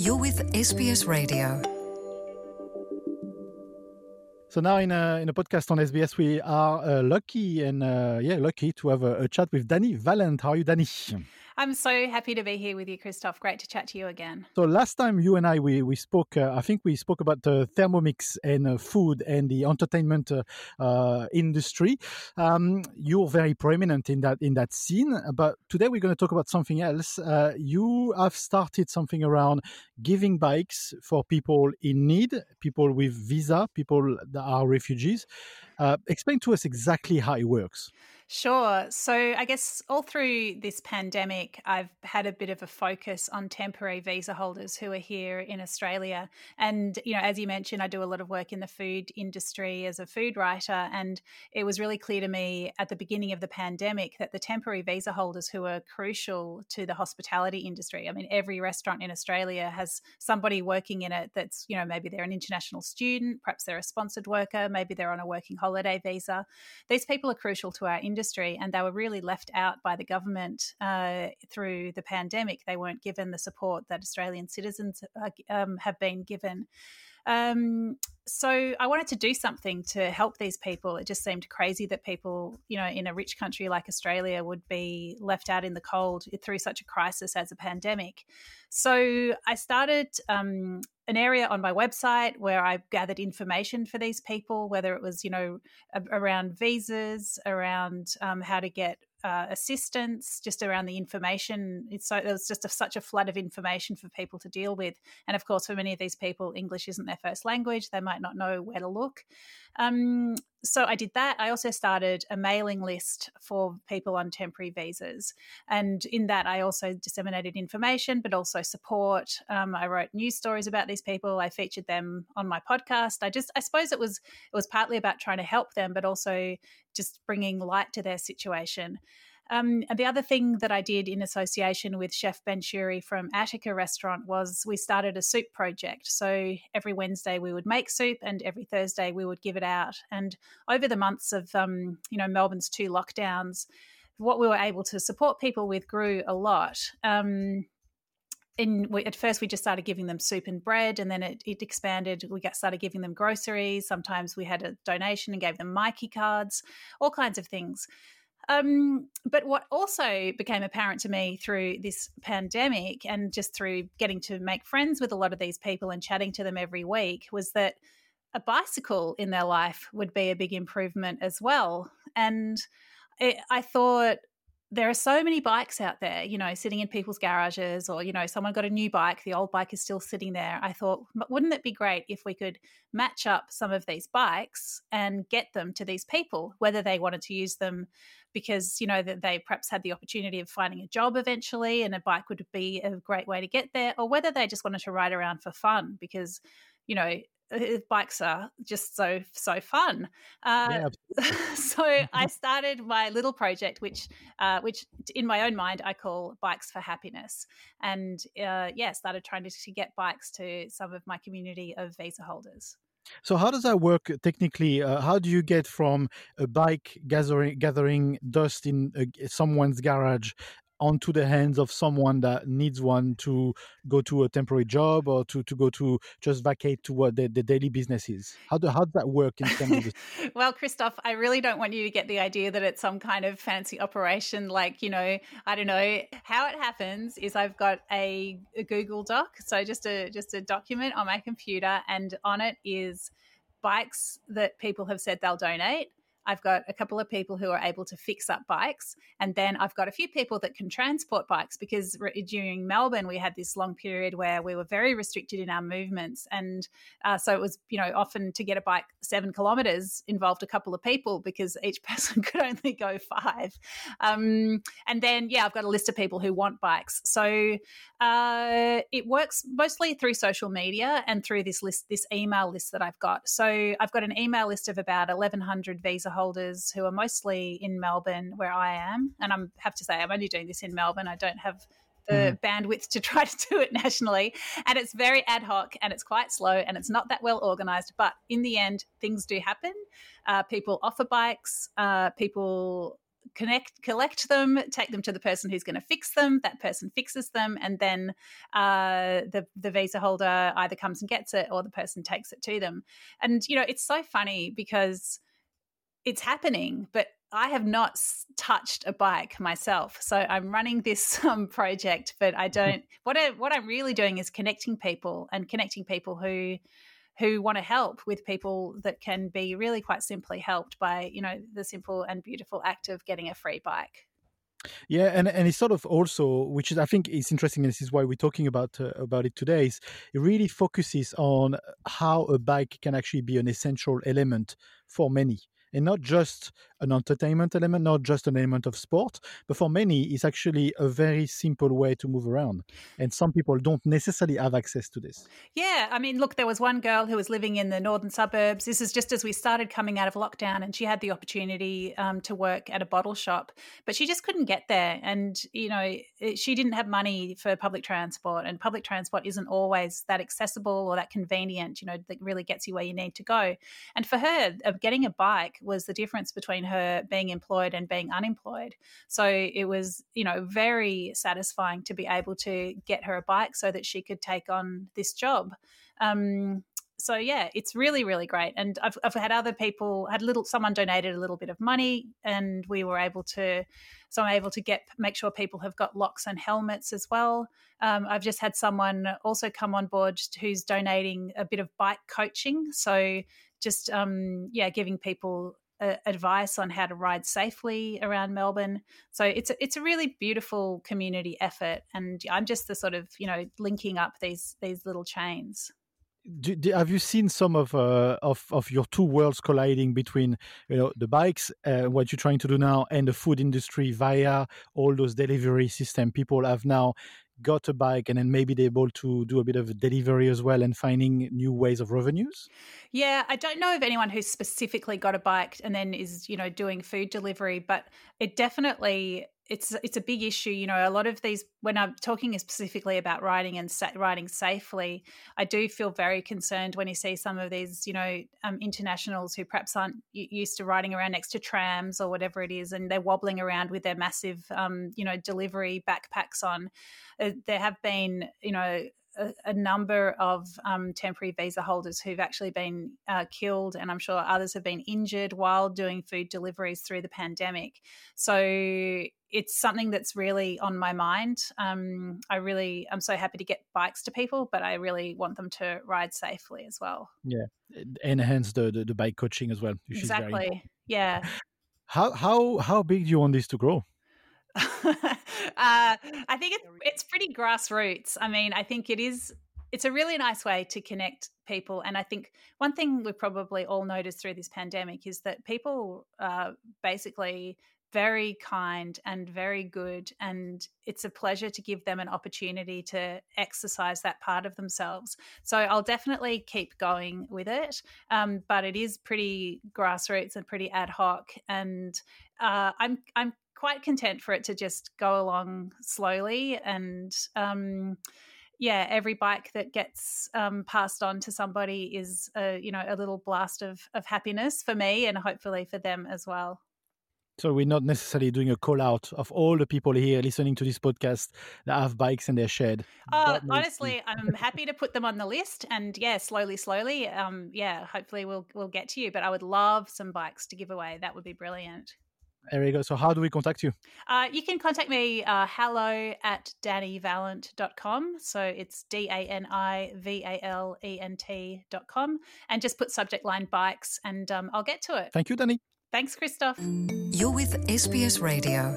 You're with SBS Radio. So now in a in a podcast on SBS, we are uh, lucky and uh, yeah, lucky to have a, a, chat with Dani Valent. How are you, Dani? I'm so happy to be here with you, Christoph. Great to chat to you again. So last time you and I we we spoke, uh, I think we spoke about the Thermomix and uh, food and the entertainment uh, uh industry. Um, you're very prominent in that in that scene, but today we're going to talk about something else. Uh, you have started something around giving bikes for people in need, people with visa, people that are refugees. Explain to us exactly how it works. Sure. So, I guess all through this pandemic, I've had a bit of a focus on temporary visa holders who are here in Australia. And, you know, as you mentioned, I do a lot of work in the food industry as a food writer. And it was really clear to me at the beginning of the pandemic that the temporary visa holders who are crucial to the hospitality industry, I mean, every restaurant in Australia has somebody working in it that's, you know, maybe they're an international student, perhaps they're a sponsored worker, maybe they're on a working holiday visa. These people are crucial to our industry and they were really left out by the government uh, through the pandemic. They weren't given the support that Australian citizens uh, um, have been given. Um, so I wanted to do something to help these people. It just seemed crazy that people, you know, in a rich country like Australia would be left out in the cold through such a crisis as a pandemic. So I started um, an area on my website where I gathered information for these people, whether it was, you know, around visas, around um, how to get uh, assistance, just around the information. It's so there was just a, such a flood of information for people to deal with, and of course, for many of these people, English isn't their first language; they might not know where to look. Um, so I did that. I also started a mailing list for people on temporary visas, and in that, I also disseminated information, but also support. Um, I wrote news stories about these people. I featured them on my podcast. I just, I suppose, it was it was partly about trying to help them, but also just bringing light to their situation. Um, and the other thing that I did in association with Chef Ben Shewry from Attica Restaurant was we started a soup project. So every Wednesday we would make soup, and every Thursday we would give it out. And over the months of um, you know Melbourne's two lockdowns, what we were able to support people with grew a lot. Um, in we, at first we just started giving them soup and bread and then it, it expanded we got started giving them groceries sometimes we had a donation and gave them Myki cards all kinds of things um, but what also became apparent to me through this pandemic and just through getting to make friends with a lot of these people and chatting to them every week was that a bicycle in their life would be a big improvement as well. And it, i thought there are so many bikes out there, you know, sitting in people's garages, or, you know, someone got a new bike, the old bike is still sitting there. I thought, wouldn't it be great if we could match up some of these bikes and get them to these people, whether they wanted to use them because, you know, that they perhaps had the opportunity of finding a job eventually and a bike would be a great way to get there, or whether they just wanted to ride around for fun because, you know, bikes are just so so fun. Uh, yeah. so I started my little project, which uh, which in my own mind I call Bikes for Happiness, and uh, yeah, started trying to, to get bikes to some of my community of visa holders. So how does that work technically? Uh, how do you get from a bike gathering gathering dust in uh, someone's garage onto the hands of someone that needs one to go to a temporary job or to, to go to just vacate to what the, the daily business is? How, do, how does that work in terms of Well, Christoph, I really don't want you to get the idea that it's some kind of fancy operation like, you know, I don't know. How it happens is I've got a, a Google Doc, so just a just a document on my computer and on it is bikes that people have said they'll donate I've got a couple of people who are able to fix up bikes. And then I've got a few people that can transport bikes because during Melbourne, we had this long period where we were very restricted in our movements. And uh, so it was, you know, often to get a bike seven kilometers involved a couple of people because each person could only go five. Um, and then, yeah, I've got a list of people who want bikes. So uh, it works mostly through social media and through this list, this email list that I've got. So I've got an email list of about 1,100 visa holders who are mostly in Melbourne, where I am. And I have to say, I'm only doing this in Melbourne. I don't have the mm. bandwidth to try to do it nationally. And it's very ad hoc and it's quite slow and it's not that well organized. But in the end, things do happen. Uh, people offer bikes, uh, people connect, collect them, take them to the person who's going to fix them. That person fixes them, and then uh, the the visa holder either comes and gets it, or the person takes it to them. And you know, it's so funny because it's happening, but I have not touched a bike myself. So I'm running this um, project, but I mm-hmm. don't. What I, what I'm really doing is connecting people and connecting people who who want to help with people that can be really quite simply helped by you know the simple and beautiful act of getting a free bike. Yeah, and, and it's sort of also, which is I think is interesting, and this is why we're talking about uh, about it today. Is it really focuses on how a bike can actually be an essential element for many and not just an entertainment element, not just an element of sport, but for many, it's actually a very simple way to move around. And some people don't necessarily have access to this. Yeah. I mean, look, there was one girl who was living in the northern suburbs. This is just as we started coming out of lockdown, and she had the opportunity um, to work at a bottle shop, but she just couldn't get there. And, you know, it, she didn't have money for public transport, and public transport isn't always that accessible or that convenient, you know, that really gets you where you need to go. And for her, getting a bike was the difference between her being employed and being unemployed. So it was, you know, very satisfying to be able to get her a bike so that she could take on this job. Um, so yeah, it's really really great. And I've I've had other people had little someone donated a little bit of money, and we were able to. So I'm able to get make sure people have got locks and helmets as well. Um, I've just had someone also come on board who's donating a bit of bike coaching. So just um, yeah, giving people advice on how to ride safely around Melbourne. So it's a, it's a really beautiful community effort, and I'm just the sort of you know linking up these these little chains. Do, do, have you seen some of, uh, of of your two worlds colliding between you know the bikes, uh, what you're trying to do now, and the food industry via all those delivery system? People have now got a bike and then maybe they're able to do a bit of delivery as well and finding new ways of revenues? Yeah, I don't know of anyone who's specifically got a bike and then is, you know, doing food delivery, but it definitely it's it's a big issue. You know, a lot of these when I'm talking specifically about riding and sa- riding safely, I do feel very concerned when you see some of these, you know, um, internationals who perhaps aren't used to riding around next to trams or whatever it is, and they're wobbling around with their massive, um, you know, delivery backpacks on. Uh, there have been, you know, a, a number of um, temporary visa holders who've actually been uh, killed, and I'm sure others have been injured while doing food deliveries through the pandemic. So it's something that's really on my mind. Um, I really, I'm so happy to get bikes to people, but I really want them to ride safely as well. Yeah, enhance the the, the bike coaching as well. Exactly. Yeah. How how how big do you want this to grow? uh, I think it's it's pretty grassroots. I mean, I think it is. It's a really nice way to connect people, and I think one thing we've probably all noticed through this pandemic is that people are basically very kind and very good. And it's a pleasure to give them an opportunity to exercise that part of themselves. So I'll definitely keep going with it. Um, but it is pretty grassroots and pretty ad hoc. And uh, I'm, I'm quite content for it to just go along slowly and, um, yeah, every bike that gets um, passed on to somebody is a you know a little blast of of happiness for me and hopefully for them as well. So we're not necessarily doing a call out of all the people here listening to this podcast that have bikes in their shed. Uh, honestly, I'm happy to put them on the list, and yeah, slowly, slowly, um, yeah, hopefully we'll we'll get to you. But I would love some bikes to give away. That would be brilliant. There you go. So how do we contact you? Uh, you can contact me uh, hello at danivalent.com. So it's D-A-N-I-V-A-L-E-N-T.com. And just put subject line bikes and um, I'll get to it. Thank you, Dani. Thanks, Christoph. You're with SBS Radio.